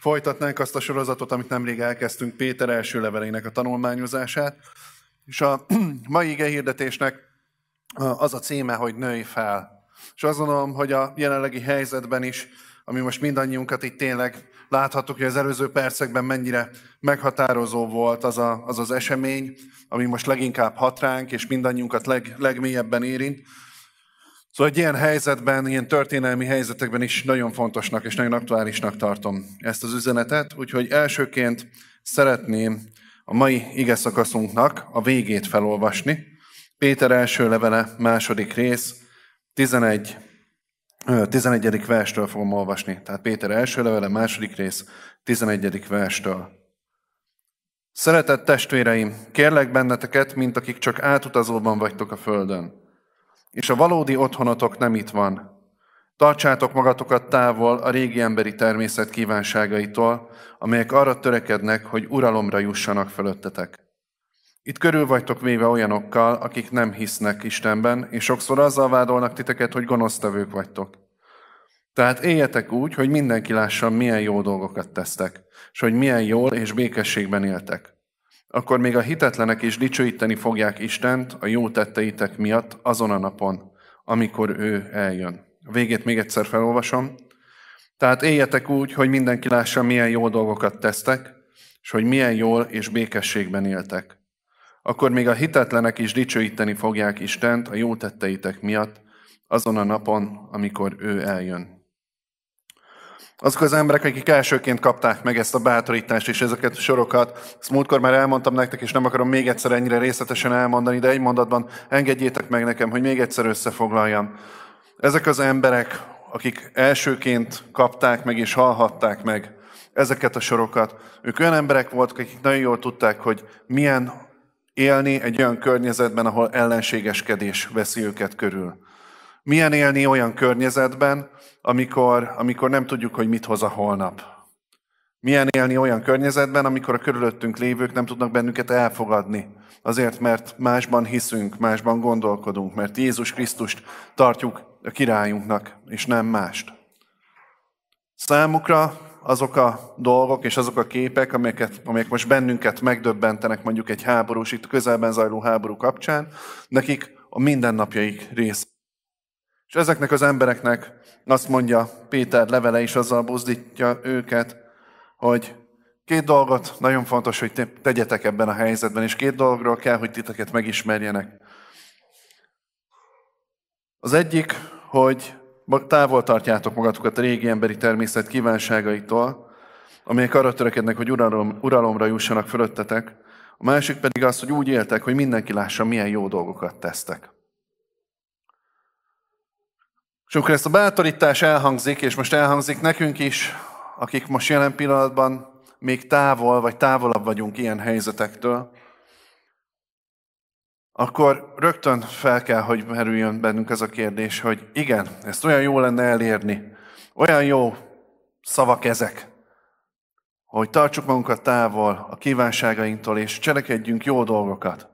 folytatnánk azt a sorozatot, amit nemrég elkezdtünk, Péter első levelének a tanulmányozását. És a mai ige hirdetésnek az a címe, hogy nőj fel. És azt gondolom, hogy a jelenlegi helyzetben is, ami most mindannyiunkat itt tényleg láthattuk, hogy az előző percekben mennyire meghatározó volt az a, az, az esemény, ami most leginkább hat ránk, és mindannyiunkat leg, legmélyebben érint. Szóval egy ilyen helyzetben, ilyen történelmi helyzetekben is nagyon fontosnak és nagyon aktuálisnak tartom ezt az üzenetet, úgyhogy elsőként szeretném a mai ige szakaszunknak a végét felolvasni. Péter első levele, második rész, 11, 11. verstől fogom olvasni. Tehát Péter első levele, második rész, 11. verstől. Szeretett testvéreim, kérlek benneteket, mint akik csak átutazóban vagytok a földön. És a valódi otthonotok nem itt van. Tartsátok magatokat távol a régi emberi természet kívánságaitól, amelyek arra törekednek, hogy uralomra jussanak fölöttetek. Itt körül vagytok véve olyanokkal, akik nem hisznek Istenben, és sokszor azzal vádolnak titeket, hogy gonosztevők vagytok. Tehát éljetek úgy, hogy mindenki lássa, milyen jó dolgokat tesztek, és hogy milyen jól és békességben éltek. Akkor még a hitetlenek is dicsőíteni fogják Istent a jó tetteitek miatt azon a napon, amikor ő eljön. A végét még egyszer felolvasom. Tehát éljetek úgy, hogy mindenki lássa, milyen jó dolgokat tesztek, és hogy milyen jól és békességben éltek. Akkor még a hitetlenek is dicsőíteni fogják Istent a jó tetteitek miatt azon a napon, amikor ő eljön. Azok az emberek, akik elsőként kapták meg ezt a bátorítást és ezeket a sorokat, ezt múltkor már elmondtam nektek, és nem akarom még egyszer ennyire részletesen elmondani, de egy mondatban engedjétek meg nekem, hogy még egyszer összefoglaljam. Ezek az emberek, akik elsőként kapták meg és hallhatták meg ezeket a sorokat, ők olyan emberek voltak, akik nagyon jól tudták, hogy milyen élni egy olyan környezetben, ahol ellenségeskedés veszi őket körül. Milyen élni olyan környezetben, amikor, amikor nem tudjuk, hogy mit hoz a holnap. Milyen élni olyan környezetben, amikor a körülöttünk lévők nem tudnak bennünket elfogadni. Azért, mert másban hiszünk, másban gondolkodunk, mert Jézus Krisztust tartjuk a királyunknak, és nem mást. Számukra azok a dolgok és azok a képek, amelyeket, amelyek most bennünket megdöbbentenek mondjuk egy háborús, itt közelben zajló háború kapcsán, nekik a mindennapjaik rész. És ezeknek az embereknek azt mondja Péter levele is, azzal buzdítja őket, hogy két dolgot nagyon fontos, hogy tegyetek ebben a helyzetben, és két dologról kell, hogy titeket megismerjenek. Az egyik, hogy távol tartjátok magatokat a régi emberi természet kívánságaitól, amelyek arra törekednek, hogy uralom, uralomra jussanak fölöttetek. A másik pedig az, hogy úgy éltek, hogy mindenki lássa, milyen jó dolgokat tesztek. És amikor ezt a bátorítás elhangzik, és most elhangzik nekünk is, akik most jelen pillanatban még távol, vagy távolabb vagyunk ilyen helyzetektől, akkor rögtön fel kell, hogy merüljön bennünk ez a kérdés, hogy igen, ezt olyan jó lenne elérni, olyan jó szavak ezek, hogy tartsuk magunkat távol a kívánságainktól, és cselekedjünk jó dolgokat.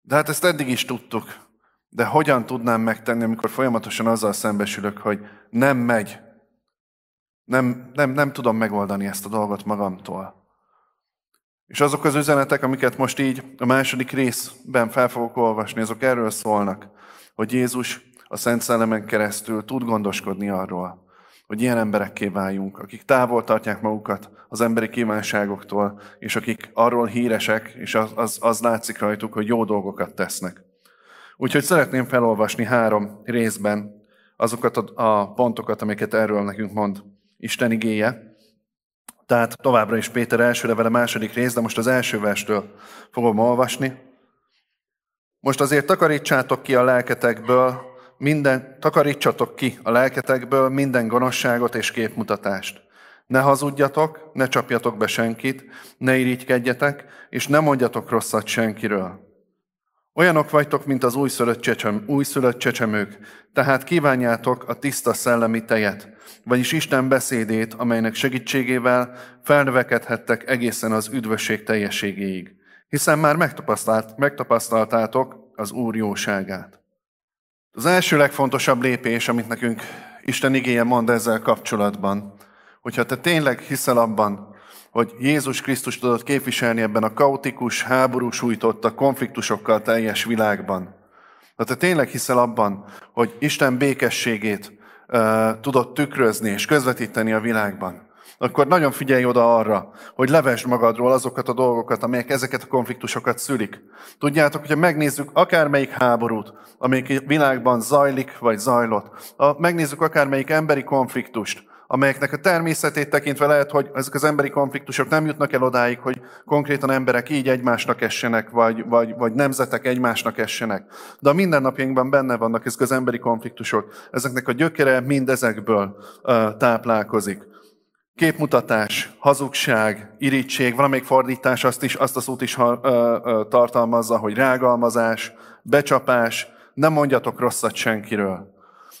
De hát ezt eddig is tudtuk. De hogyan tudnám megtenni, amikor folyamatosan azzal szembesülök, hogy nem megy, nem, nem, nem tudom megoldani ezt a dolgot magamtól. És azok az üzenetek, amiket most így a második részben fel fogok olvasni, azok erről szólnak, hogy Jézus a Szent Szellemen keresztül tud gondoskodni arról, hogy ilyen emberekké váljunk, akik távol tartják magukat az emberi kívánságoktól, és akik arról híresek, és az, az, az látszik rajtuk, hogy jó dolgokat tesznek. Úgyhogy szeretném felolvasni három részben azokat a pontokat, amiket erről nekünk mond Isten igéje. Tehát továbbra is Péter első levele második rész, de most az első verstől fogom olvasni. Most azért takarítsátok ki a lelketekből, minden, takarítsatok ki a lelketekből minden gonoszságot és képmutatást. Ne hazudjatok, ne csapjatok be senkit, ne irigykedjetek, és ne mondjatok rosszat senkiről. Olyanok vagytok, mint az újszülött, csecsem, újszülött csecsemők, tehát kívánjátok a tiszta szellemi tejet, vagyis Isten beszédét, amelynek segítségével felnövekedhettek egészen az üdvösség teljességéig, hiszen már megtapasztalt, megtapasztaltátok az Úr jóságát. Az első legfontosabb lépés, amit nekünk Isten igéje mond ezzel kapcsolatban, hogyha te tényleg hiszel abban, hogy Jézus Krisztus tudod képviselni ebben a kaotikus, háborús sújtotta, konfliktusokkal teljes világban, ha te tényleg hiszel abban, hogy Isten békességét uh, tudod tükrözni és közvetíteni a világban, akkor nagyon figyelj oda arra, hogy levesd magadról azokat a dolgokat, amelyek ezeket a konfliktusokat szülik. Tudjátok, hogyha megnézzük akármelyik háborút, amelyik világban zajlik vagy zajlott, ha megnézzük akármelyik emberi konfliktust, amelyeknek a természetét tekintve lehet, hogy ezek az emberi konfliktusok nem jutnak el odáig, hogy konkrétan emberek így egymásnak essenek, vagy, vagy, vagy nemzetek egymásnak essenek. De a mindennapjainkban benne vannak ezek az emberi konfliktusok. Ezeknek a gyökere mind ezekből uh, táplálkozik. Képmutatás, hazugság, irítség, valamelyik fordítás azt, is, azt a szót is uh, uh, tartalmazza, hogy rágalmazás, becsapás, nem mondjatok rosszat senkiről.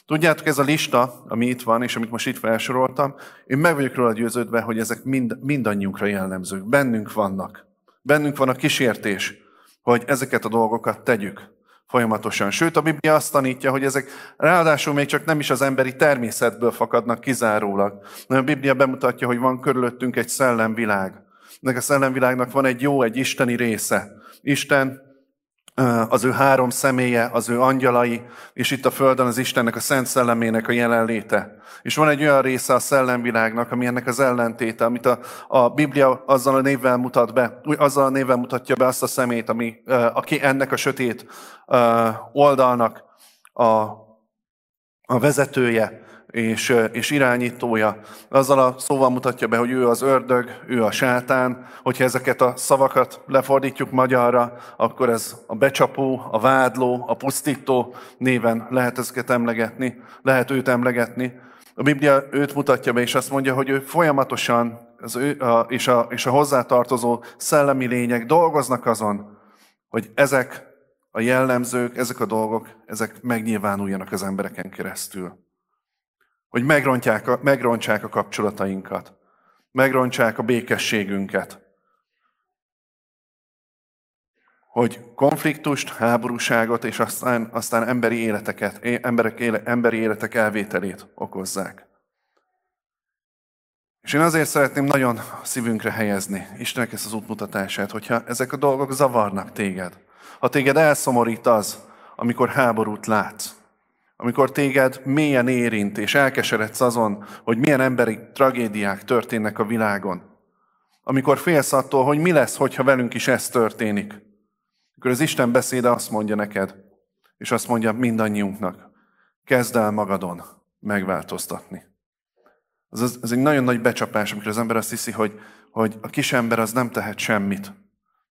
Tudjátok, ez a lista, ami itt van, és amit most itt felsoroltam, én meg vagyok róla győződve, hogy ezek mind, mindannyiunkra jellemzők. Bennünk vannak. Bennünk van a kísértés, hogy ezeket a dolgokat tegyük folyamatosan. Sőt, a Biblia azt tanítja, hogy ezek ráadásul még csak nem is az emberi természetből fakadnak kizárólag. A Biblia bemutatja, hogy van körülöttünk egy szellemvilág. Ennek a szellemvilágnak van egy jó, egy isteni része. Isten az ő három személye, az ő angyalai, és itt a Földön az Istennek, a Szent Szellemének a jelenléte. És van egy olyan része a szellemvilágnak, ami ennek az ellentéte, amit a, a Biblia azzal a névvel mutat be, azzal a névvel mutatja be azt a szemét, ami, aki ennek a sötét oldalnak a, a vezetője, és, és irányítója. Azzal a szóval mutatja be, hogy ő az ördög, ő a sátán. Hogyha ezeket a szavakat lefordítjuk magyarra, akkor ez a becsapó, a vádló, a pusztító néven lehet ezeket emlegetni, lehet őt emlegetni. A Biblia őt mutatja be, és azt mondja, hogy ő folyamatosan, az ő, a, és, a, és a hozzátartozó szellemi lények dolgoznak azon, hogy ezek a jellemzők, ezek a dolgok, ezek megnyilvánuljanak az embereken keresztül hogy megrontják a, megrontsák a kapcsolatainkat, megrontsák a békességünket, hogy konfliktust, háborúságot és aztán, aztán emberi életeket, emberek éle, emberi életek elvételét okozzák. És én azért szeretném nagyon szívünkre helyezni Istennek ezt az útmutatását, hogyha ezek a dolgok zavarnak téged, ha téged elszomorít az, amikor háborút látsz, amikor téged mélyen érint, és elkeseredsz azon, hogy milyen emberi tragédiák történnek a világon. Amikor félsz attól, hogy mi lesz, hogyha velünk is ez történik. Akkor az Isten beszéde azt mondja neked, és azt mondja mindannyiunknak, kezd el magadon megváltoztatni. Ez, ez egy nagyon nagy becsapás, amikor az ember azt hiszi, hogy, hogy a kis ember az nem tehet semmit.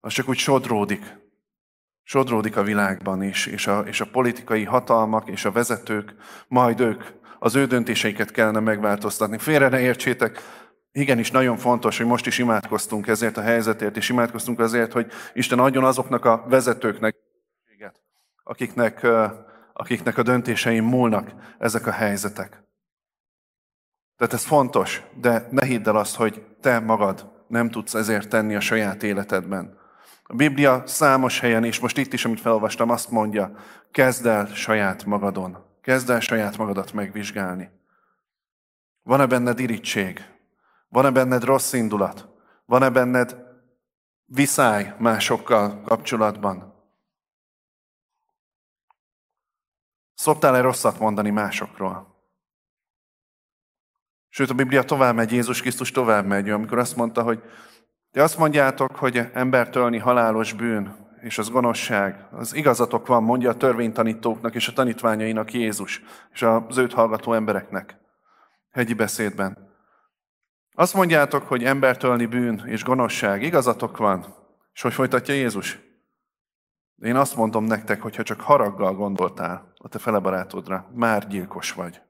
Az csak úgy sodródik, sodródik a világban is, és a, és a politikai hatalmak és a vezetők, majd ők az ő döntéseiket kellene megváltoztatni. Félre ne értsétek, igenis nagyon fontos, hogy most is imádkoztunk ezért a helyzetért, és imádkoztunk azért, hogy Isten adjon azoknak a vezetőknek, akiknek, akiknek a döntéseim múlnak ezek a helyzetek. Tehát ez fontos, de ne hidd el azt, hogy te magad nem tudsz ezért tenni a saját életedben. A Biblia számos helyen, és most itt is, amit felolvastam, azt mondja, kezd el saját magadon. Kezd el saját magadat megvizsgálni. Van-e benned irítség? Van-e benned rossz indulat? Van-e benned viszály másokkal kapcsolatban? Szoktál-e rosszat mondani másokról? Sőt, a Biblia tovább megy, Jézus Krisztus tovább megy, amikor azt mondta, hogy de azt mondjátok, hogy embert ölni halálos bűn, és az gonoszság. Az igazatok van, mondja a törvénytanítóknak és a tanítványainak Jézus, és az őt hallgató embereknek. Hegyi beszédben. Azt mondjátok, hogy embert ölni bűn és gonoszság. Igazatok van. És hogy folytatja Jézus? Én azt mondom nektek, hogy ha csak haraggal gondoltál a te fele barátodra, már gyilkos vagy.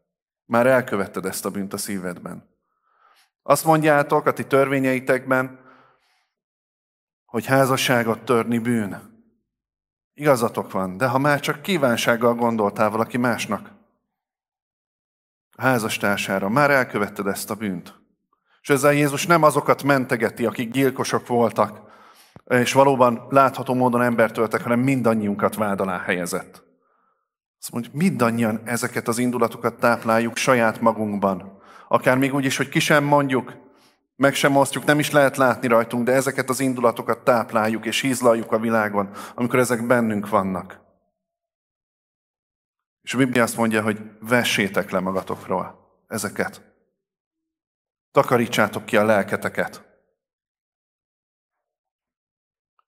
Már elkövetted ezt a bűnt a szívedben. Azt mondjátok a ti törvényeitekben, hogy házasságot törni bűn. Igazatok van, de ha már csak kívánsággal gondoltál valaki másnak, a házastársára, már elkövetted ezt a bűnt. És ezzel Jézus nem azokat mentegeti, akik gyilkosok voltak, és valóban látható módon embert öltek, hanem mindannyiunkat vád alá helyezett. Azt mondja, mindannyian ezeket az indulatokat tápláljuk saját magunkban. Akár még úgy is, hogy ki sem mondjuk, meg sem osztjuk, nem is lehet látni rajtunk, de ezeket az indulatokat tápláljuk és hízlaljuk a világon, amikor ezek bennünk vannak. És a Biblia azt mondja, hogy vessétek le magatokról ezeket. Takarítsátok ki a lelketeket.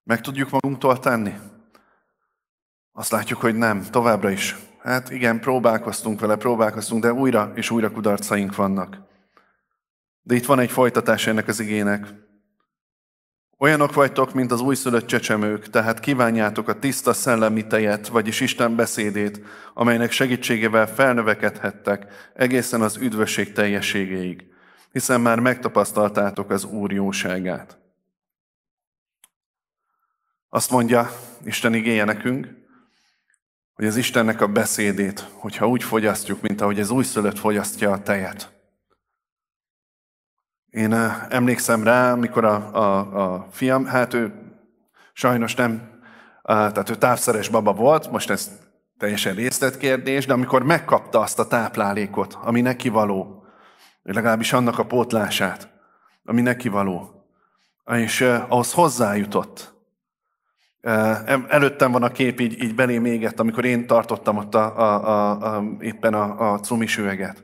Meg tudjuk magunktól tenni? Azt látjuk, hogy nem, továbbra is. Hát igen, próbálkoztunk vele, próbálkoztunk, de újra és újra kudarcaink vannak. De itt van egy folytatás ennek az igének. Olyanok vagytok, mint az újszülött csecsemők, tehát kívánjátok a tiszta szellemi tejet, vagyis Isten beszédét, amelynek segítségével felnövekedhettek egészen az üdvösség teljességéig, hiszen már megtapasztaltátok az Úr jóságát. Azt mondja Isten igéje nekünk, hogy az Istennek a beszédét, hogyha úgy fogyasztjuk, mint ahogy az újszülött fogyasztja a tejet, én emlékszem rá, amikor a, a, a fiam, hát ő sajnos nem, tehát ő távszeres baba volt, most ez teljesen részletkérdés, de amikor megkapta azt a táplálékot, ami neki való, legalábbis annak a pótlását, ami neki való, és ahhoz hozzájutott. Előttem van a kép, így, így belé égett, amikor én tartottam ott a, a, a, a, éppen a, a cumis üveget.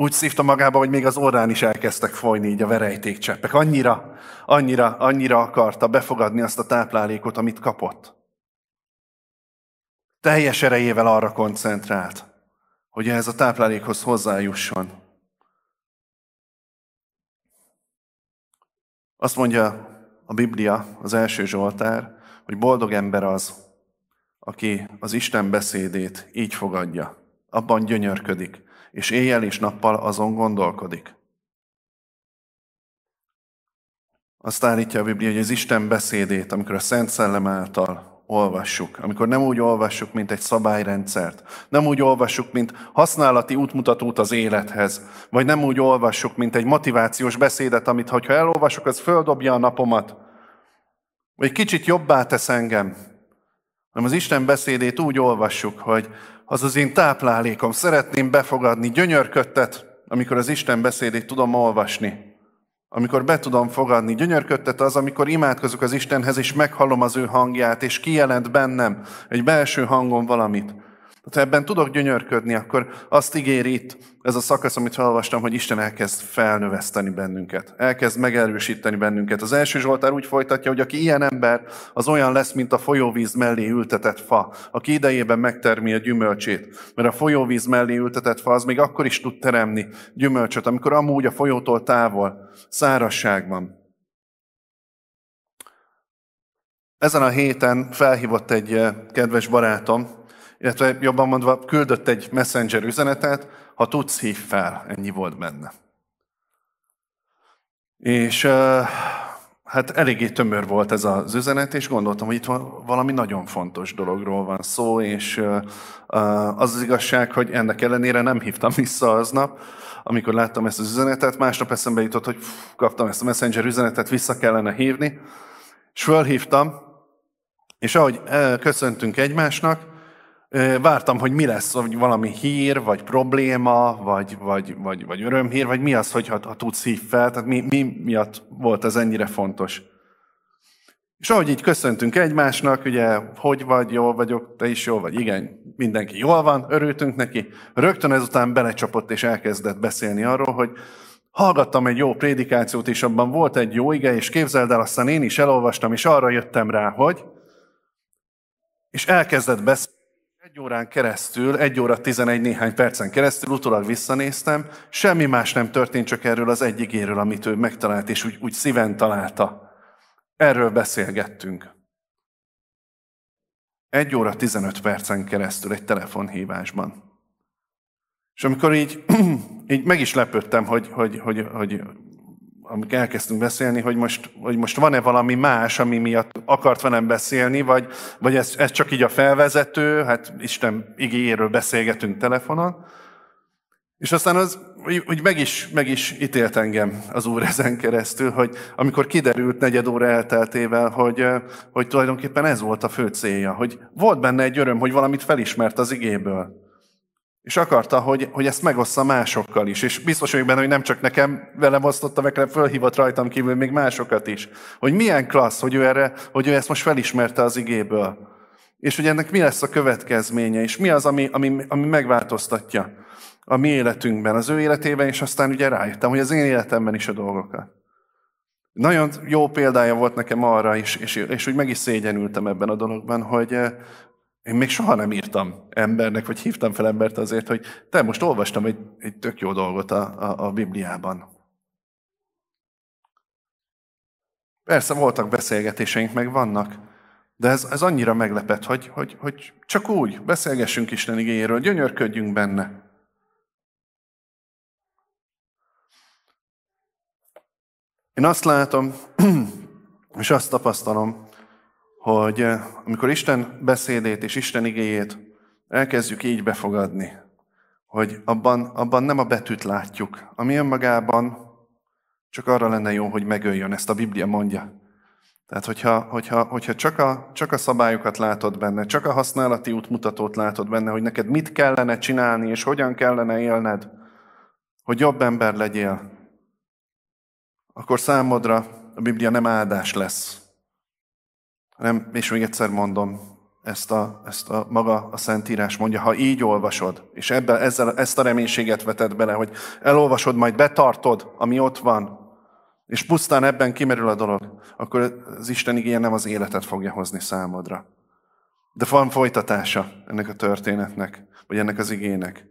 Úgy szívta magába, hogy még az orrán is elkezdtek folyni így a verejtékcseppek. Annyira, annyira, annyira akarta befogadni azt a táplálékot, amit kapott. Teljes erejével arra koncentrált, hogy ez a táplálékhoz hozzájusson. Azt mondja a Biblia, az első Zsoltár, hogy boldog ember az, aki az Isten beszédét így fogadja, abban gyönyörködik, és éjjel és nappal azon gondolkodik. Azt állítja a Biblia, hogy az Isten beszédét, amikor a Szent Szellem által olvassuk, amikor nem úgy olvassuk, mint egy szabályrendszert, nem úgy olvassuk, mint használati útmutatót az élethez, vagy nem úgy olvassuk, mint egy motivációs beszédet, amit ha elolvasok, az földobja a napomat, vagy kicsit jobbá tesz engem, hanem az Isten beszédét úgy olvassuk, hogy az az én táplálékom. Szeretném befogadni gyönyörködtet, amikor az Isten beszédét tudom olvasni. Amikor be tudom fogadni. Gyönyörködtet az, amikor imádkozok az Istenhez, és meghallom az ő hangját, és kijelent bennem egy belső hangon valamit. Ha ebben tudok gyönyörködni, akkor azt ígéri itt ez a szakasz, amit felolvastam, hogy Isten elkezd felnöveszteni bennünket. Elkezd megerősíteni bennünket. Az első Zsoltár úgy folytatja, hogy aki ilyen ember, az olyan lesz, mint a folyóvíz mellé ültetett fa, aki idejében megtermi a gyümölcsét. Mert a folyóvíz mellé ültetett fa az még akkor is tud teremni gyümölcsöt, amikor amúgy a folyótól távol, szárasságban. Ezen a héten felhívott egy eh, kedves barátom, illetve jobban mondva küldött egy messenger üzenetet, ha tudsz, hív fel. Ennyi volt benne. És hát eléggé tömör volt ez az üzenet, és gondoltam, hogy itt valami nagyon fontos dologról van szó, és az az igazság, hogy ennek ellenére nem hívtam vissza aznap, amikor láttam ezt az üzenetet, másnap eszembe jutott, hogy kaptam ezt a messenger üzenetet, vissza kellene hívni, és fölhívtam, és ahogy köszöntünk egymásnak, Vártam, hogy mi lesz, hogy valami hír, vagy probléma, vagy, vagy, vagy, vagy örömhír, vagy mi az, hogy ha, ha tudsz hív fel, tehát mi, mi miatt volt ez ennyire fontos. És ahogy így köszöntünk egymásnak, ugye, hogy vagy, jól vagyok, te is jól vagy, igen, mindenki jól van, örültünk neki. Rögtön ezután belecsapott és elkezdett beszélni arról, hogy hallgattam egy jó prédikációt, és abban volt egy jó ige, és képzeld el, aztán én is elolvastam, és arra jöttem rá, hogy... És elkezdett beszélni órán keresztül, egy óra tizenegy néhány percen keresztül, utólag visszanéztem, semmi más nem történt, csak erről az egy igéről, amit ő megtalált, és úgy, úgy szíven találta. Erről beszélgettünk. Egy óra 15 percen keresztül egy telefonhívásban. És amikor így, így meg is lepődtem, hogy, hogy, hogy, hogy amikor elkezdtünk beszélni, hogy most, hogy most van-e valami más, ami miatt akart velem beszélni, vagy, vagy ez, ez csak így a felvezető, hát Isten igényéről beszélgetünk telefonon. És aztán az úgy meg is, meg is ítélt engem az Úr ezen keresztül, hogy amikor kiderült negyed óra elteltével, hogy, hogy tulajdonképpen ez volt a fő célja, hogy volt benne egy öröm, hogy valamit felismert az igéből. És akarta, hogy, hogy ezt megossza másokkal is. És biztos vagyok benne, hogy nem csak nekem velem osztotta meg, hanem fölhívott rajtam kívül még másokat is. Hogy milyen klassz, hogy ő, erre, hogy ő ezt most felismerte az igéből. És hogy ennek mi lesz a következménye, és mi az, ami, ami, ami megváltoztatja a mi életünkben, az ő életében, és aztán ugye rájöttem, hogy az én életemben is a dolgokat. Nagyon jó példája volt nekem arra is, és, és úgy meg is szégyenültem ebben a dologban, hogy, én még soha nem írtam embernek, vagy hívtam fel embert azért, hogy te most olvastam egy, egy tök jó dolgot a, a, a Bibliában. Persze voltak beszélgetéseink, meg vannak, de ez, ez annyira meglepett, hogy, hogy, hogy csak úgy beszélgessünk Isten igényéről, gyönyörködjünk benne. Én azt látom, és azt tapasztalom, hogy eh, amikor Isten beszédét és Isten igéjét elkezdjük így befogadni, hogy abban, abban nem a betűt látjuk, ami önmagában csak arra lenne jó, hogy megöljön, ezt a Biblia mondja. Tehát, hogyha, hogyha, hogyha csak, a, csak a szabályokat látod benne, csak a használati útmutatót látod benne, hogy neked mit kellene csinálni, és hogyan kellene élned, hogy jobb ember legyél, akkor számodra a Biblia nem áldás lesz, hanem, és még egyszer mondom, ezt a, ezt a maga a Szentírás mondja, ha így olvasod, és ebben, ezzel, ezt a reménységet veted bele, hogy elolvasod, majd betartod, ami ott van, és pusztán ebben kimerül a dolog, akkor az Isten igéje nem az életet fogja hozni számodra. De van folytatása ennek a történetnek, vagy ennek az igének.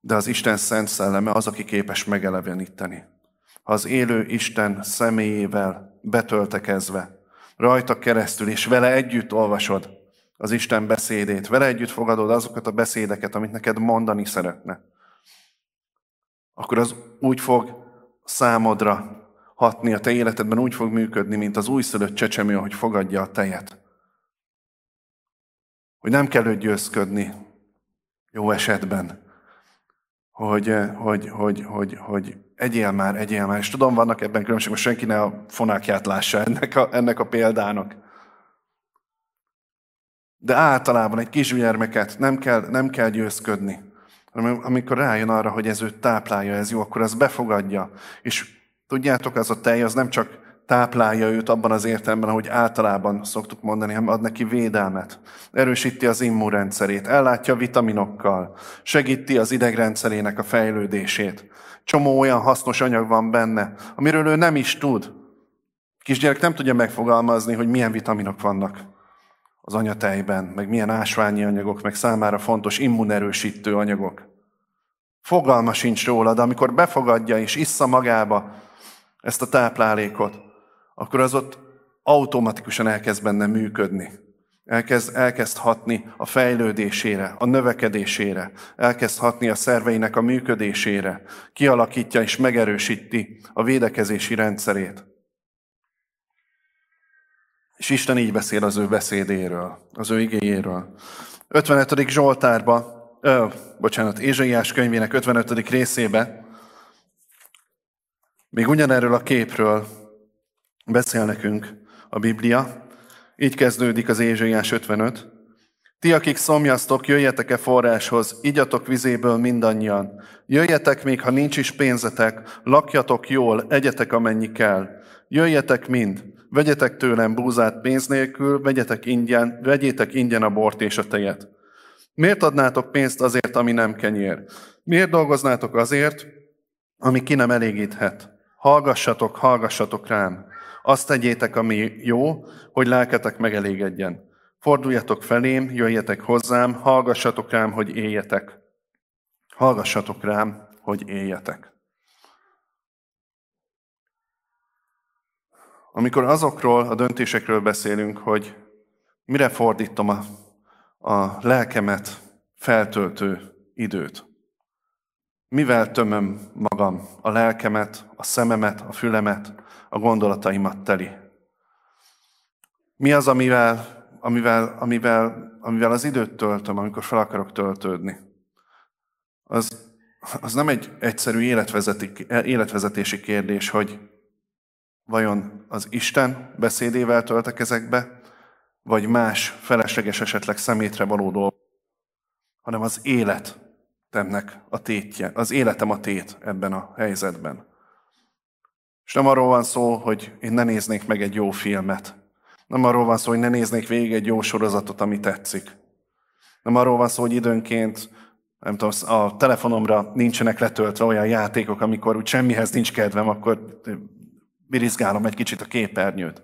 De az Isten szent szelleme az, aki képes megeleveníteni. Az élő Isten személyével betöltekezve, rajta keresztül, és vele együtt olvasod az Isten beszédét, vele együtt fogadod azokat a beszédeket, amit neked mondani szeretne, akkor az úgy fog számodra hatni, a te életedben úgy fog működni, mint az újszülött csecsemő, hogy fogadja a tejet. Hogy nem kell őt győzködni, jó esetben, hogy, hogy, hogy, hogy, hogy egyél már, egyél már. És tudom, vannak ebben különbség, most senki ne a fonákját lássa ennek a, ennek a példának. De általában egy kisgyermeket nem kell, nem kell győzködni. Amikor rájön arra, hogy ez őt táplálja, ez jó, akkor az befogadja. És tudjátok, az a tej, az nem csak táplálja őt abban az értelemben, ahogy általában szoktuk mondani, hanem ad neki védelmet. Erősíti az immunrendszerét, ellátja vitaminokkal, segíti az idegrendszerének a fejlődését. Csomó olyan hasznos anyag van benne, amiről ő nem is tud. Kisgyerek nem tudja megfogalmazni, hogy milyen vitaminok vannak az anyatejben, meg milyen ásványi anyagok, meg számára fontos immunerősítő anyagok. Fogalma sincs róla, de amikor befogadja és issza magába ezt a táplálékot, akkor az ott automatikusan elkezd benne működni. Elkezd, elkezd hatni a fejlődésére, a növekedésére, elkezd hatni a szerveinek a működésére, kialakítja és megerősíti a védekezési rendszerét. És Isten így beszél az ő beszédéről, az ő igéjéről. 55. Zsoltárba, ö, bocsánat, Ézsaiás könyvének 55. részébe, még ugyanerről a képről beszél nekünk a Biblia. Így kezdődik az Ézsaiás 55. Ti, akik szomjaztok, jöjjetek-e forráshoz, igyatok vizéből mindannyian. Jöjjetek még, ha nincs is pénzetek, lakjatok jól, egyetek amennyi kell. Jöjjetek mind, vegyetek tőlem búzát pénz nélkül, vegyetek ingyen, vegyétek ingyen a bort és a tejet. Miért adnátok pénzt azért, ami nem kenyér? Miért dolgoznátok azért, ami ki nem elégíthet? Hallgassatok, hallgassatok rám. Azt tegyétek, ami jó, hogy lelketek megelégedjen. Forduljatok felém, jöjjetek hozzám, hallgassatok rám, hogy éljetek. Hallgassatok rám, hogy éljetek. Amikor azokról a döntésekről beszélünk, hogy mire fordítom a, a lelkemet feltöltő időt, mivel tömöm magam, a lelkemet, a szememet, a fülemet, a gondolataimat teli? Mi az, amivel, amivel, amivel, amivel az időt töltöm, amikor fel akarok töltődni? Az, az nem egy egyszerű életvezetési kérdés, hogy vajon az Isten beszédével töltek ezekbe, vagy más felesleges esetleg szemétre való dolgok. hanem az életemnek a tétje, az életem a tét ebben a helyzetben. És nem arról van szó, hogy én ne néznék meg egy jó filmet. Nem arról van szó, hogy ne néznék végig egy jó sorozatot, ami tetszik. Nem arról van szó, hogy időnként nem tudom, a telefonomra nincsenek letöltve olyan játékok, amikor úgy semmihez nincs kedvem, akkor birizgálom egy kicsit a képernyőt.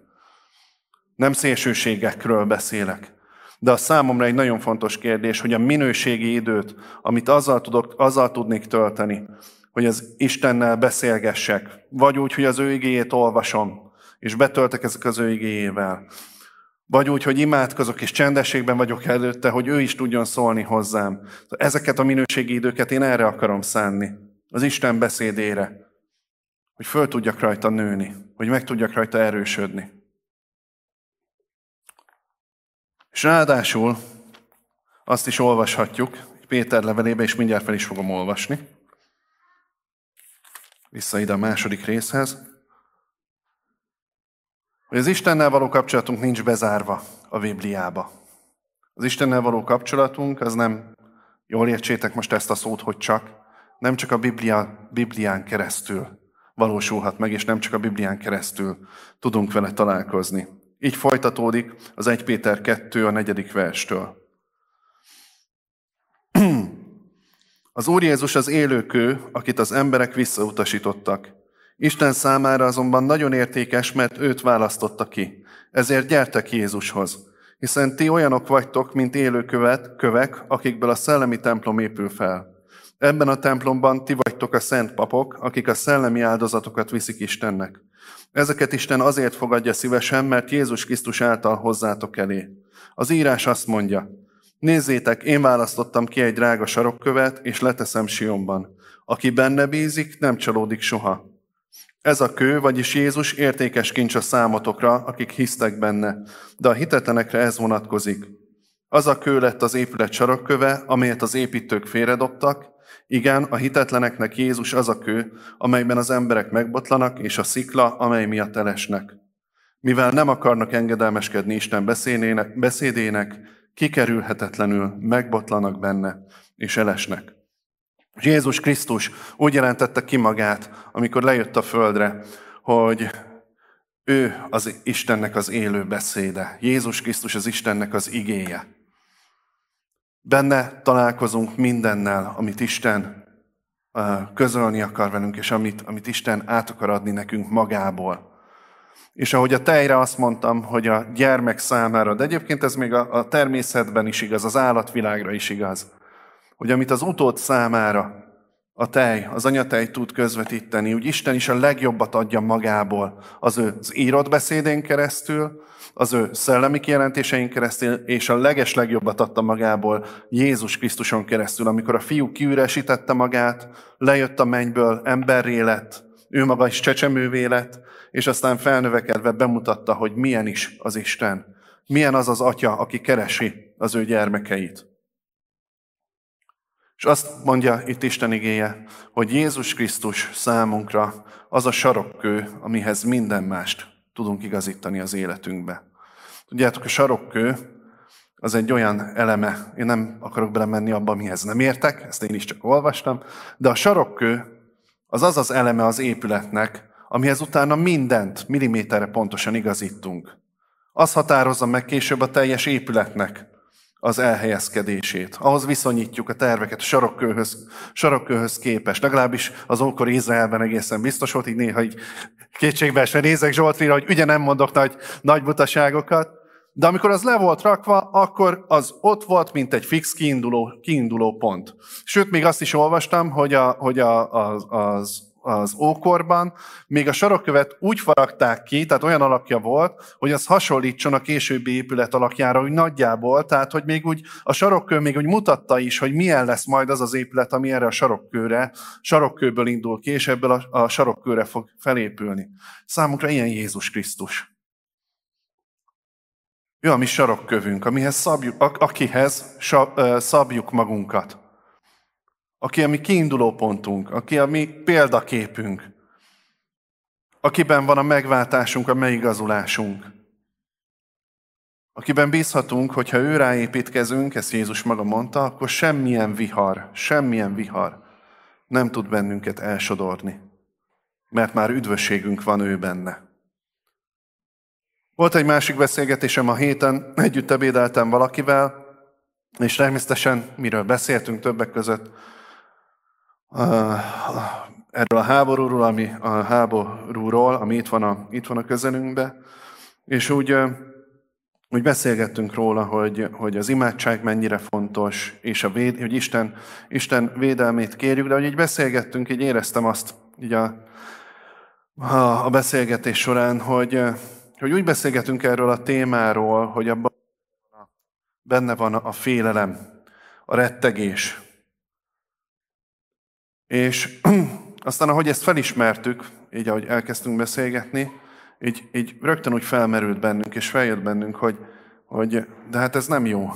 Nem szélsőségekről beszélek. De a számomra egy nagyon fontos kérdés, hogy a minőségi időt, amit azzal, tudok, azzal tudnék tölteni, hogy az Istennel beszélgessek, vagy úgy, hogy az ő igéjét olvasom, és betöltek ezek az ő igéjével, vagy úgy, hogy imádkozok, és csendességben vagyok előtte, hogy ő is tudjon szólni hozzám. Ezeket a minőségi időket én erre akarom szánni, az Isten beszédére, hogy föl tudjak rajta nőni, hogy meg tudjak rajta erősödni. És ráadásul azt is olvashatjuk, Péter levelébe, és mindjárt fel is fogom olvasni. Vissza ide a második részhez. Hogy az Istennel való kapcsolatunk nincs bezárva a Bibliába. Az Istennel való kapcsolatunk az nem, jól értsétek most ezt a szót, hogy csak, nem csak a Biblia, Biblián keresztül valósulhat meg, és nem csak a Biblián keresztül tudunk vele találkozni. Így folytatódik az 1 Péter 2 a negyedik verstől. Az Úr Jézus az élőkő, akit az emberek visszautasítottak. Isten számára azonban nagyon értékes, mert őt választotta ki. Ezért gyertek Jézushoz, hiszen ti olyanok vagytok, mint élőkövet, kövek, akikből a szellemi templom épül fel. Ebben a templomban ti vagytok a szent papok, akik a szellemi áldozatokat viszik Istennek. Ezeket Isten azért fogadja szívesen, mert Jézus Krisztus által hozzátok elé. Az írás azt mondja, nézzétek, én választottam ki egy drága sarokkövet, és leteszem Sionban. Aki benne bízik, nem csalódik soha. Ez a kő, vagyis Jézus értékes kincs a számotokra, akik hisztek benne, de a hitetlenekre ez vonatkozik. Az a kő lett az épület sarokköve, amelyet az építők félredobtak, igen, a hitetleneknek Jézus az a kő, amelyben az emberek megbotlanak, és a szikla, amely miatt elesnek. Mivel nem akarnak engedelmeskedni Isten beszédének, beszédének kikerülhetetlenül megbotlanak benne, és elesnek. Jézus Krisztus úgy jelentette ki magát, amikor lejött a földre, hogy ő az Istennek az élő beszéde. Jézus Krisztus az Istennek az igéje. Benne találkozunk mindennel, amit Isten közölni akar velünk, és amit, amit Isten át akar adni nekünk magából. És ahogy a tejre azt mondtam, hogy a gyermek számára, de egyébként ez még a, természetben is igaz, az állatvilágra is igaz, hogy amit az utód számára a tej, az anyatej tud közvetíteni, úgy Isten is a legjobbat adja magából az ő az írott beszédén keresztül, az ő szellemi kijelentésein keresztül, és a leges legjobbat adta magából Jézus Krisztuson keresztül, amikor a fiú kiüresítette magát, lejött a mennyből, emberré lett, ő maga is csecsemővé lett, és aztán felnövekedve bemutatta, hogy milyen is az Isten, milyen az az atya, aki keresi az ő gyermekeit. És azt mondja itt Isten igéje, hogy Jézus Krisztus számunkra az a sarokkő, amihez minden mást tudunk igazítani az életünkbe. Tudjátok, a sarokkő az egy olyan eleme, én nem akarok belemenni abba, mihez nem értek, ezt én is csak olvastam, de a sarokkő az az az eleme az épületnek, amihez utána mindent milliméterre pontosan igazítunk. Az határozza meg később a teljes épületnek az elhelyezkedését. Ahhoz viszonyítjuk a terveket a sarokkőhöz, sarokkőhöz képest. Legalábbis az ókor Izraelben egészen biztos volt, így néha így kétségbeesve nézek Zsoltrira, hogy ugye nem mondok nagy, nagy butaságokat. De amikor az le volt rakva, akkor az ott volt, mint egy fix kiinduló, kiinduló pont. Sőt, még azt is olvastam, hogy, a, hogy a, az, az az ókorban, még a sarokkövet úgy faragták ki, tehát olyan alakja volt, hogy az hasonlítson a későbbi épület alakjára, úgy nagyjából, tehát hogy még úgy a sarokkő még úgy mutatta is, hogy milyen lesz majd az az épület, ami erre a sarokkőre, sarokkőből indul ki, és ebből a, a sarokkőre fog felépülni. Számunkra ilyen Jézus Krisztus. Ő a mi sarokkövünk, amihez szabjuk, akihez szabjuk magunkat aki a mi kiinduló pontunk, aki a mi példaképünk, akiben van a megváltásunk, a megigazulásunk. akiben bízhatunk, hogy ha ő ráépítkezünk, ezt Jézus maga mondta, akkor semmilyen vihar, semmilyen vihar nem tud bennünket elsodorni, mert már üdvösségünk van ő benne. Volt egy másik beszélgetésem a héten, együtt ebédeltem valakivel, és természetesen miről beszéltünk többek között, erről a háborúról, ami a háborúról, ami itt van a, itt van a közelünkben, és úgy, úgy beszélgettünk róla, hogy, hogy az imádság mennyire fontos, és a véd, hogy Isten, Isten védelmét kérjük, de hogy így beszélgettünk, így éreztem azt így a, a, a beszélgetés során, hogy, hogy úgy beszélgetünk erről a témáról, hogy abban benne van a félelem, a rettegés. És aztán, ahogy ezt felismertük, így ahogy elkezdtünk beszélgetni, így, így rögtön úgy felmerült bennünk, és feljött bennünk, hogy, hogy de hát ez nem jó.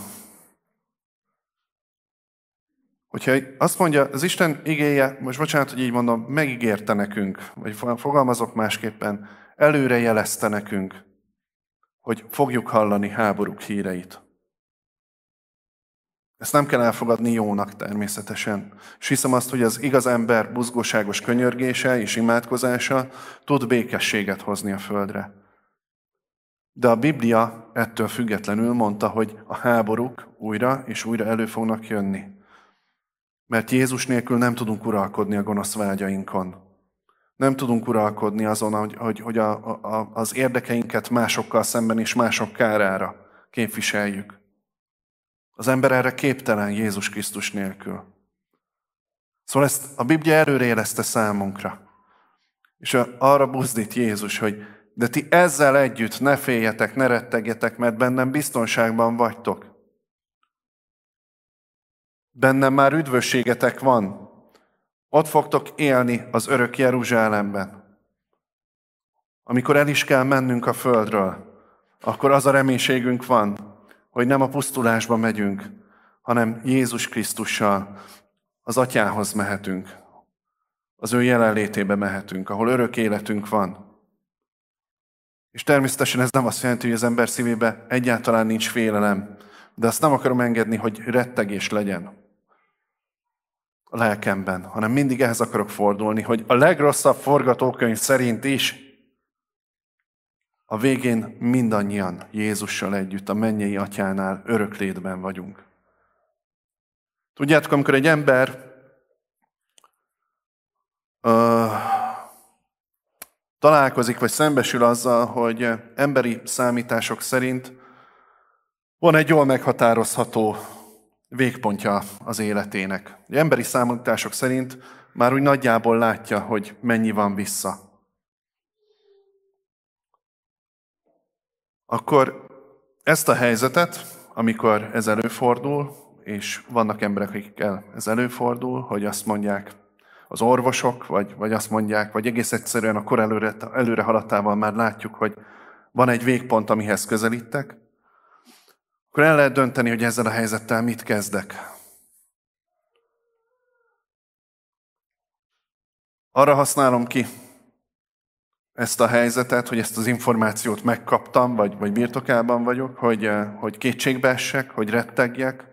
Hogyha azt mondja, az Isten igéje, most bocsánat, hogy így mondom, megígérte nekünk, vagy fogalmazok másképpen, előre jelezte nekünk, hogy fogjuk hallani háborúk híreit. Ezt nem kell elfogadni jónak természetesen. És hiszem azt, hogy az igaz ember buzgóságos könyörgése és imádkozása tud békességet hozni a földre. De a Biblia ettől függetlenül mondta, hogy a háborúk újra és újra elő fognak jönni. Mert Jézus nélkül nem tudunk uralkodni a gonosz vágyainkon. Nem tudunk uralkodni azon, hogy, hogy, hogy a, a, az érdekeinket másokkal szemben és mások kárára képviseljük. Az ember erre képtelen Jézus Krisztus nélkül. Szóval ezt a Biblia erőre jelezte számunkra. És arra buzdít Jézus, hogy de ti ezzel együtt ne féljetek, ne rettegjetek, mert bennem biztonságban vagytok. Bennem már üdvösségetek van. Ott fogtok élni az örök Jeruzsálemben. Amikor el is kell mennünk a földről, akkor az a reménységünk van, hogy nem a pusztulásba megyünk, hanem Jézus Krisztussal az atyához mehetünk. Az ő jelenlétébe mehetünk, ahol örök életünk van. És természetesen ez nem azt jelenti, hogy az ember szívébe egyáltalán nincs félelem, de azt nem akarom engedni, hogy rettegés legyen a lelkemben, hanem mindig ehhez akarok fordulni, hogy a legrosszabb forgatókönyv szerint is a végén mindannyian Jézussal együtt a mennyei atyánál öröklétben vagyunk. Tudjátok, amikor egy ember ö, találkozik, vagy szembesül azzal, hogy emberi számítások szerint van egy jól meghatározható végpontja az életének. Egy emberi számítások szerint már úgy nagyjából látja, hogy mennyi van vissza. Akkor ezt a helyzetet, amikor ez előfordul, és vannak emberek, akikkel ez előfordul, hogy azt mondják az orvosok, vagy, vagy azt mondják, vagy egész egyszerűen a kor előre, előre haladtával már látjuk, hogy van egy végpont, amihez közelítek, akkor el lehet dönteni, hogy ezzel a helyzettel mit kezdek. Arra használom ki ezt a helyzetet, hogy ezt az információt megkaptam, vagy, vagy birtokában vagyok, hogy, eh, hogy kétségbe essek, hogy rettegjek,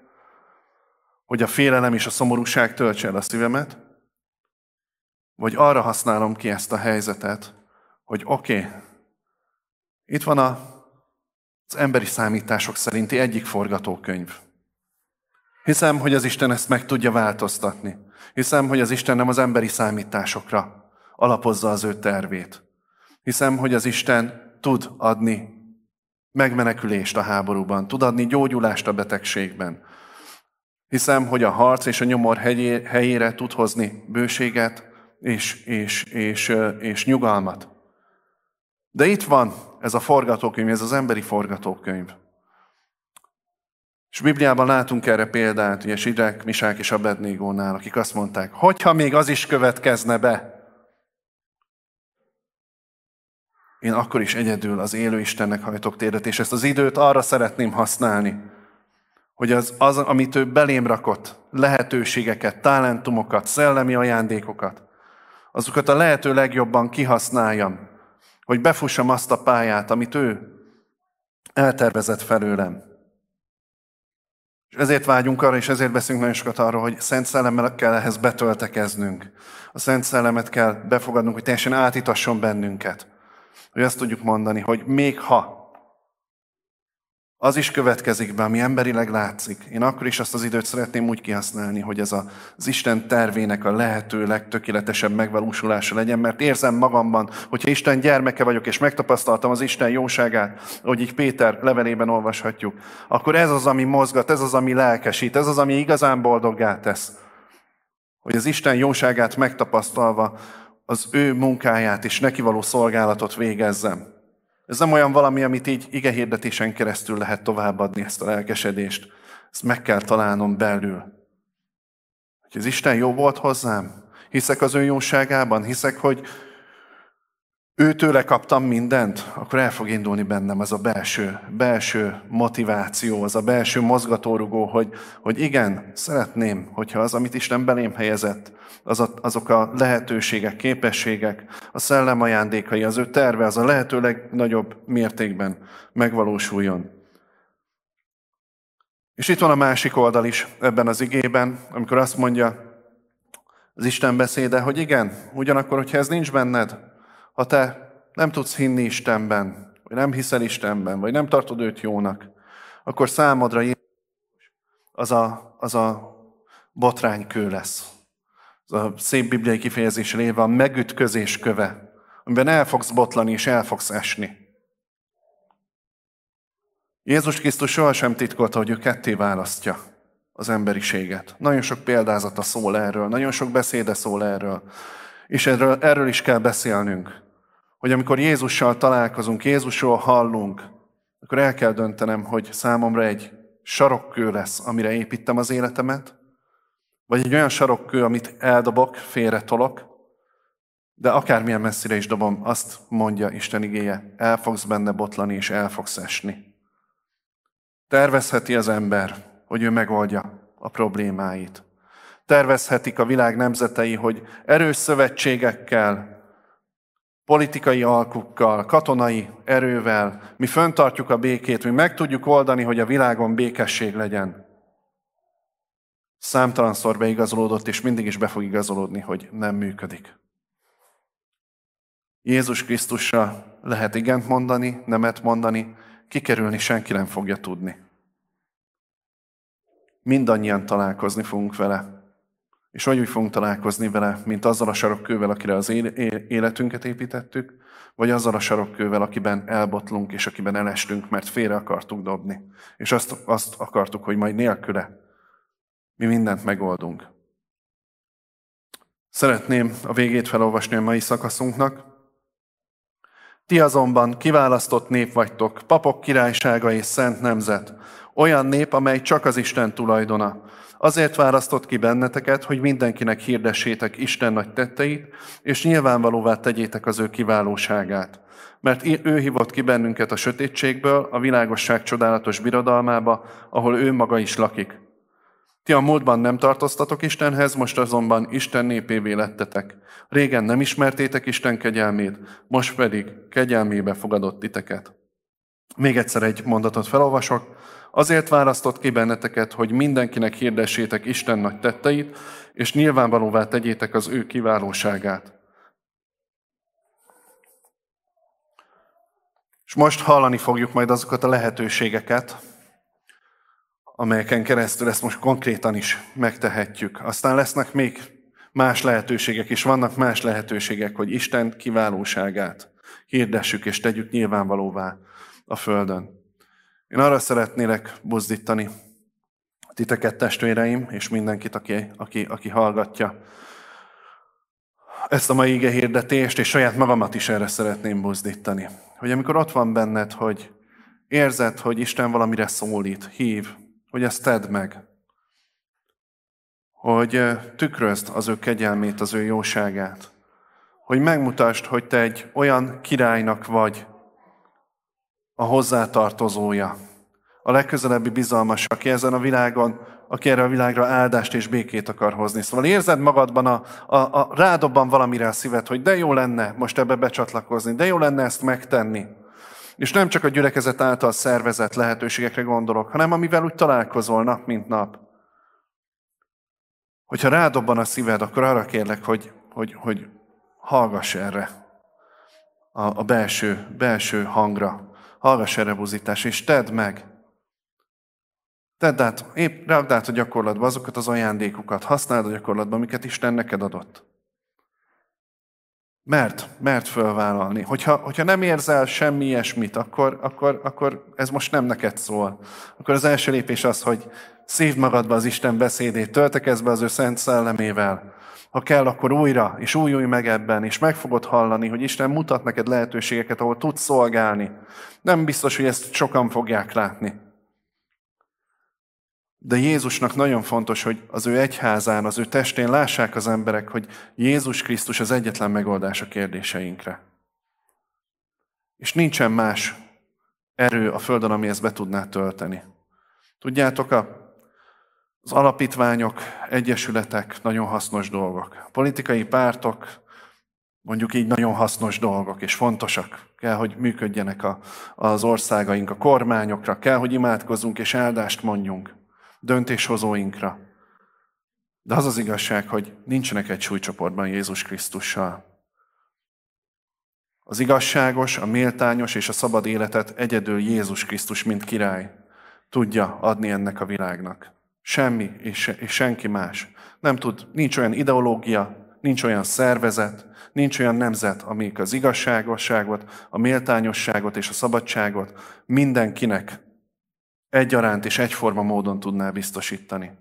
hogy a félelem és a szomorúság töltse el a szívemet, vagy arra használom ki ezt a helyzetet, hogy oké, okay, itt van a, az emberi számítások szerinti egyik forgatókönyv. Hiszem, hogy az Isten ezt meg tudja változtatni. Hiszem, hogy az Isten nem az emberi számításokra alapozza az ő tervét. Hiszem, hogy az Isten tud adni megmenekülést a háborúban, tud adni gyógyulást a betegségben. Hiszem, hogy a harc és a nyomor helyére tud hozni bőséget és, és, és, és nyugalmat. De itt van ez a forgatókönyv, ez az emberi forgatókönyv. És Bibliában látunk erre példát, ugye Sidrek, Misák és Abednégónál, akik azt mondták, hogyha még az is következne be, én akkor is egyedül az élő Istennek hajtok téret, és ezt az időt arra szeretném használni, hogy az, az amit ő belém rakott, lehetőségeket, talentumokat, szellemi ajándékokat, azokat a lehető legjobban kihasználjam, hogy befussam azt a pályát, amit ő eltervezett felőlem. És ezért vágyunk arra, és ezért beszélünk nagyon sokat arról, hogy Szent Szellemmel kell ehhez betöltekeznünk. A Szent Szellemet kell befogadnunk, hogy teljesen átítasson bennünket. Hogy azt tudjuk mondani, hogy még ha az is következik be, ami emberileg látszik. Én akkor is azt az időt szeretném úgy kihasználni, hogy ez az Isten tervének a lehető legtökéletesebb megvalósulása legyen, mert érzem magamban, hogyha Isten gyermeke vagyok, és megtapasztaltam az Isten jóságát, hogy így Péter levelében olvashatjuk, akkor ez az, ami mozgat, ez az, ami lelkesít, ez az, ami igazán boldoggá tesz. Hogy az Isten jóságát megtapasztalva az ő munkáját és neki való szolgálatot végezzem. Ez nem olyan valami, amit így igehirdetésen keresztül lehet továbbadni ezt a lelkesedést. Ezt meg kell találnom belül. Hogy az Isten jó volt hozzám, hiszek az ő jóságában, hiszek, hogy őtőle kaptam mindent, akkor el fog indulni bennem az a belső, belső motiváció, az a belső mozgatórugó, hogy, hogy igen, szeretném, hogyha az, amit Isten belém helyezett, az a, azok a lehetőségek, képességek, a szellem ajándékai, az ő terve, az a lehető legnagyobb mértékben megvalósuljon. És itt van a másik oldal is ebben az igében, amikor azt mondja az Isten beszéde, hogy igen, ugyanakkor, hogyha ez nincs benned, ha te nem tudsz hinni Istenben, vagy nem hiszel Istenben, vagy nem tartod őt jónak, akkor számodra az a, az a botránykő lesz. Az a szép bibliai kifejezés léve a megütközés köve, amiben el fogsz botlani és el fogsz esni. Jézus Krisztus sohasem titkolta, hogy ő ketté választja az emberiséget. Nagyon sok példázata szól erről, nagyon sok beszéde szól erről, és erről, erről is kell beszélnünk hogy amikor Jézussal találkozunk, Jézusról hallunk, akkor el kell döntenem, hogy számomra egy sarokkő lesz, amire építem az életemet, vagy egy olyan sarokkő, amit eldobok, félretolok, de akármilyen messzire is dobom, azt mondja Isten igéje, el fogsz benne botlani, és el fogsz esni. Tervezheti az ember, hogy ő megoldja a problémáit. Tervezhetik a világ nemzetei, hogy erős szövetségekkel, politikai alkukkal, katonai erővel, mi föntartjuk a békét, mi meg tudjuk oldani, hogy a világon békesség legyen. Számtalanszor beigazolódott, és mindig is be fog igazolódni, hogy nem működik. Jézus Krisztusra lehet igent mondani, nemet mondani, kikerülni senki nem fogja tudni. Mindannyian találkozni fogunk vele. És vagy úgy fogunk találkozni vele, mint azzal a sarokkővel, akire az életünket építettük, vagy azzal a sarokkővel, akiben elbotlunk, és akiben elestünk, mert félre akartuk dobni. És azt, azt akartuk, hogy majd nélküle mi mindent megoldunk. Szeretném a végét felolvasni a mai szakaszunknak. Ti azonban kiválasztott nép vagytok, papok királysága és szent nemzet, olyan nép, amely csak az Isten tulajdona, Azért választott ki benneteket, hogy mindenkinek hirdessétek Isten nagy tetteit, és nyilvánvalóvá tegyétek az ő kiválóságát. Mert ő hívott ki bennünket a sötétségből, a világosság csodálatos birodalmába, ahol ő maga is lakik. Ti a múltban nem tartoztatok Istenhez, most azonban Isten népévé lettetek. Régen nem ismertétek Isten kegyelmét, most pedig kegyelmébe fogadott titeket. Még egyszer egy mondatot felolvasok. Azért választott ki benneteket, hogy mindenkinek hirdessétek Isten nagy tetteit, és nyilvánvalóvá tegyétek az ő kiválóságát. És most hallani fogjuk majd azokat a lehetőségeket, amelyeken keresztül ezt most konkrétan is megtehetjük. Aztán lesznek még más lehetőségek, és vannak más lehetőségek, hogy Isten kiválóságát hirdessük és tegyük nyilvánvalóvá a Földön. Én arra szeretnélek buzdítani titeket, testvéreim, és mindenkit, aki, aki, aki hallgatja ezt a mai ige hirdetést, és saját magamat is erre szeretném buzdítani. Hogy amikor ott van benned, hogy érzed, hogy Isten valamire szólít, hív, hogy ezt tedd meg, hogy tükrözd az ő kegyelmét, az ő jóságát, hogy megmutasd, hogy te egy olyan királynak vagy, a hozzátartozója, a legközelebbi bizalmas, aki ezen a világon, aki erre a világra áldást és békét akar hozni. Szóval érzed magadban, a, a, a rádobban valamire a szíved, hogy de jó lenne most ebbe becsatlakozni, de jó lenne ezt megtenni. És nem csak a gyülekezet által szervezett lehetőségekre gondolok, hanem amivel úgy találkozol nap, mint nap. Hogyha rádobban a szíved, akkor arra kérlek, hogy, hogy, hogy hallgass erre a, a belső, belső hangra. Hallgass erre buzítás, és tedd meg. Tedd át, épp rakd át a gyakorlatba azokat az ajándékokat, használd a gyakorlatba, amiket Isten neked adott. Mert, mert fölvállalni. Hogyha, hogyha nem érzel semmi ilyesmit, akkor, akkor, akkor ez most nem neked szól. Akkor az első lépés az, hogy szívd magadba az Isten beszédét, töltekezz be az ő szent szellemével. Ha kell, akkor újra, és újulj meg ebben, és meg fogod hallani, hogy Isten mutat neked lehetőségeket, ahol tudsz szolgálni. Nem biztos, hogy ezt sokan fogják látni. De Jézusnak nagyon fontos, hogy az ő egyházán, az ő testén lássák az emberek, hogy Jézus Krisztus az egyetlen megoldás a kérdéseinkre. És nincsen más erő a Földön, ami ezt be tudná tölteni. Tudjátok, a, az alapítványok, egyesületek nagyon hasznos dolgok. Politikai pártok, mondjuk így nagyon hasznos dolgok, és fontosak. Kell, hogy működjenek a, az országaink, a kormányokra, kell, hogy imádkozzunk és áldást mondjunk döntéshozóinkra. De az az igazság, hogy nincsenek egy súlycsoportban Jézus Krisztussal. Az igazságos, a méltányos és a szabad életet egyedül Jézus Krisztus, mint király, tudja adni ennek a világnak. Semmi és, és senki más. Nem tud, nincs olyan ideológia, nincs olyan szervezet, nincs olyan nemzet, amik az igazságosságot, a méltányosságot és a szabadságot mindenkinek egyaránt és egyforma módon tudná biztosítani.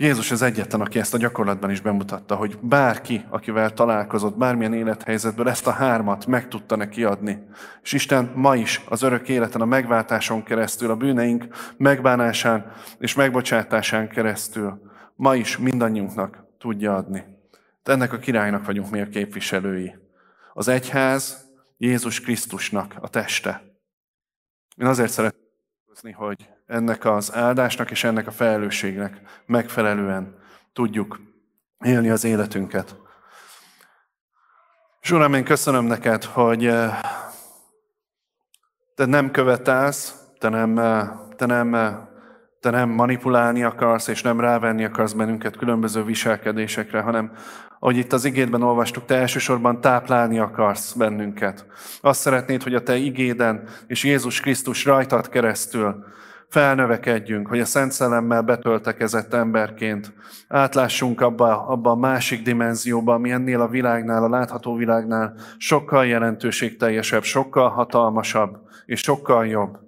Jézus az egyetlen, aki ezt a gyakorlatban is bemutatta, hogy bárki, akivel találkozott, bármilyen élethelyzetből ezt a hármat meg tudta neki adni. És Isten ma is az örök életen, a megváltáson keresztül, a bűneink megbánásán és megbocsátásán keresztül ma is mindannyiunknak tudja adni. De ennek a királynak vagyunk mi a képviselői. Az egyház Jézus Krisztusnak a teste. Én azért szeretném, hogy ennek az áldásnak és ennek a felelősségnek megfelelően tudjuk élni az életünket. És Uram, én köszönöm neked, hogy eh, te nem követelsz, te nem, eh, te nem, eh, te nem manipulálni akarsz, és nem rávenni akarsz bennünket különböző viselkedésekre, hanem ahogy itt az igédben olvastuk, te elsősorban táplálni akarsz bennünket. Azt szeretnéd, hogy a te igéden és Jézus Krisztus rajtad keresztül felnövekedjünk, hogy a Szent Szellemmel betöltekezett emberként átlássunk abba, abba a másik dimenzióba, ami ennél a világnál, a látható világnál sokkal jelentőségteljesebb, sokkal hatalmasabb és sokkal jobb.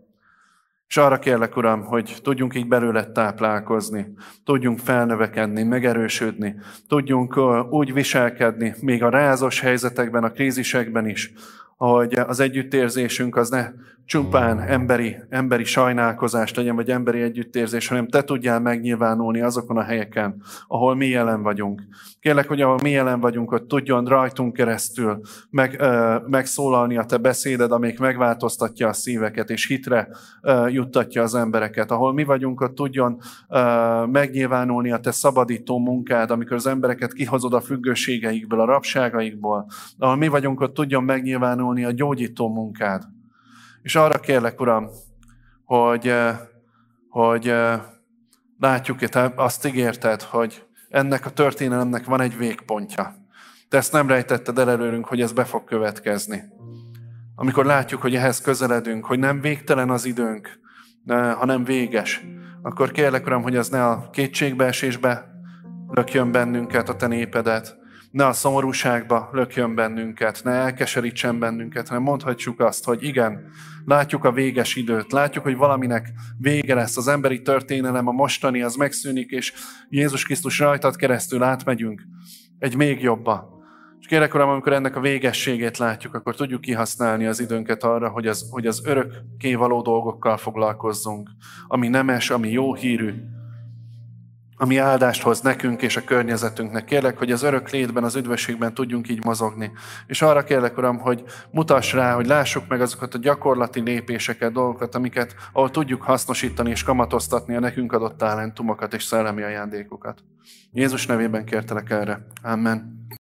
És arra kérlek, Uram, hogy tudjunk így belőle táplálkozni, tudjunk felnövekedni, megerősödni, tudjunk úgy viselkedni, még a rázos helyzetekben, a krízisekben is, hogy az együttérzésünk az ne csupán emberi, emberi sajnálkozást legyen, vagy emberi együttérzés, hanem te tudjál megnyilvánulni azokon a helyeken, ahol mi jelen vagyunk. Kérlek, hogy ahol mi jelen vagyunk, hogy tudjon rajtunk keresztül meg, ö, megszólalni a te beszéded, amelyik megváltoztatja a szíveket, és hitre ö, juttatja az embereket. Ahol mi vagyunk, ott tudjon ö, megnyilvánulni a te szabadító munkád, amikor az embereket kihozod a függőségeikből, a rabságaikból. Ahol mi vagyunk, ott tudjon megnyilvánulni a gyógyító munkád. És arra kérlek, Uram, hogy, eh, hogy eh, látjuk, te azt ígérted, hogy ennek a történelemnek van egy végpontja. Te ezt nem rejtetted el előrünk, hogy ez be fog következni. Amikor látjuk, hogy ehhez közeledünk, hogy nem végtelen az időnk, hanem véges, akkor kérlek, Uram, hogy az ne a kétségbeesésbe lökjön bennünket, a Te népedet, ne a szomorúságba lökjön bennünket, ne elkeserítsen bennünket, hanem mondhatjuk azt, hogy igen, látjuk a véges időt, látjuk, hogy valaminek vége lesz, az emberi történelem, a mostani, az megszűnik, és Jézus Krisztus rajtad keresztül átmegyünk egy még jobba. És kérek, Uram, amikor ennek a végességét látjuk, akkor tudjuk kihasználni az időnket arra, hogy az, hogy az örökkévaló dolgokkal foglalkozzunk, ami nemes, ami jó hírű, ami áldást hoz nekünk és a környezetünknek. Kérlek, hogy az örök létben, az üdvösségben tudjunk így mozogni. És arra kérlek, Uram, hogy mutass rá, hogy lássuk meg azokat a gyakorlati lépéseket, dolgokat, amiket, ahol tudjuk hasznosítani és kamatoztatni a nekünk adott talentumokat és szellemi ajándékokat. Jézus nevében kértelek erre. Amen.